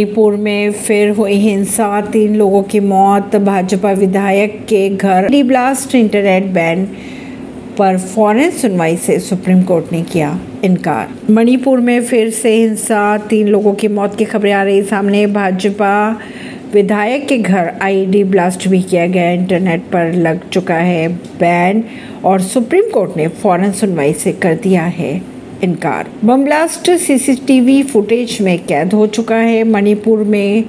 मणिपुर में फिर हुई हिंसा, तीन लोगों की मौत, भाजपा विधायक के घर डी ब्लास्ट इंटरनेट बैन पर फ़ौरन सुनवाई से सुप्रीम कोर्ट ने किया इनकार। मणिपुर में फिर से हिंसा, तीन लोगों की मौत की खबरें आ रही सामने। भाजपा विधायक के घर आईडी ब्लास्ट भी किया गया। इंटरनेट पर लग चुका है बैन और सुप्रीम कोर्ट ने फ़ौरन सुनवाई से कर दिया है इनकार। बम ब्लास्ट, सीसीटीवी फुटेज में कैद हो चुका है। मणिपुर में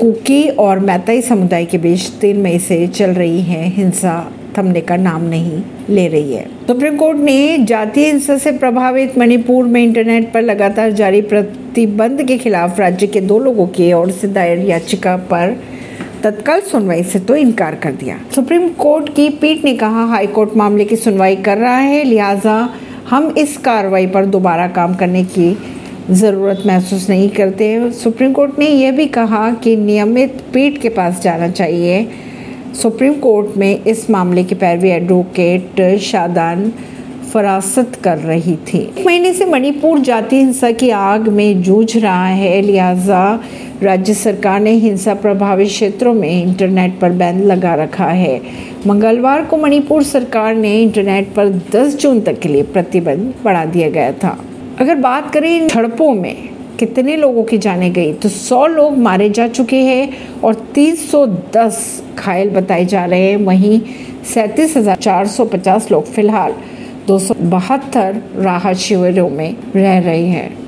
कुकी और मैताई समुदाय के बीच तीन मई से चल रही है हिंसा। थमने का नाम नहीं ले रही है। सुप्रीम कोर्ट ने जातीय हिंसा से प्रभावित मणिपुर में इंटरनेट पर लगातार जारी प्रतिबंध के खिलाफ राज्य के दो लोगों की ओर से दायर याचिका पर तत्काल सुनवाई से तो इनकार कर दिया। सुप्रीम कोर्ट की पीठ ने कहा, हाईकोर्ट मामले की सुनवाई कर रहा है। लिहाजा हम इस कार्रवाई पर दोबारा काम करने की ज़रूरत महसूस नहीं करते सुप्रीम कोर्ट ने यह भी कहा कि नियमित पीठ के पास जाना चाहिए। सुप्रीम कोर्ट में इस मामले की पैरवी एडवोकेट शादान फरासत कर रही थी। एक महीने से मणिपुर जाति हिंसा की आग में जूझ रहा है। लिहाजा राज्य सरकार ने हिंसा प्रभावित क्षेत्रों में इंटरनेट पर बैन लगा रखा है। मंगलवार को मणिपुर सरकार ने इंटरनेट पर 10 जून तक के लिए प्रतिबंध बढ़ा दिया गया था। अगर बात करें झड़पों में कितने लोगों की जाने गई तो 100 लोग मारे जा चुके हैं और 310 घायल बताए जा रहे हैं। वहीं सैंतीस लोग फ़िलहाल दो सौ बहत्तर राहत शिविरों में रह रहे हैं।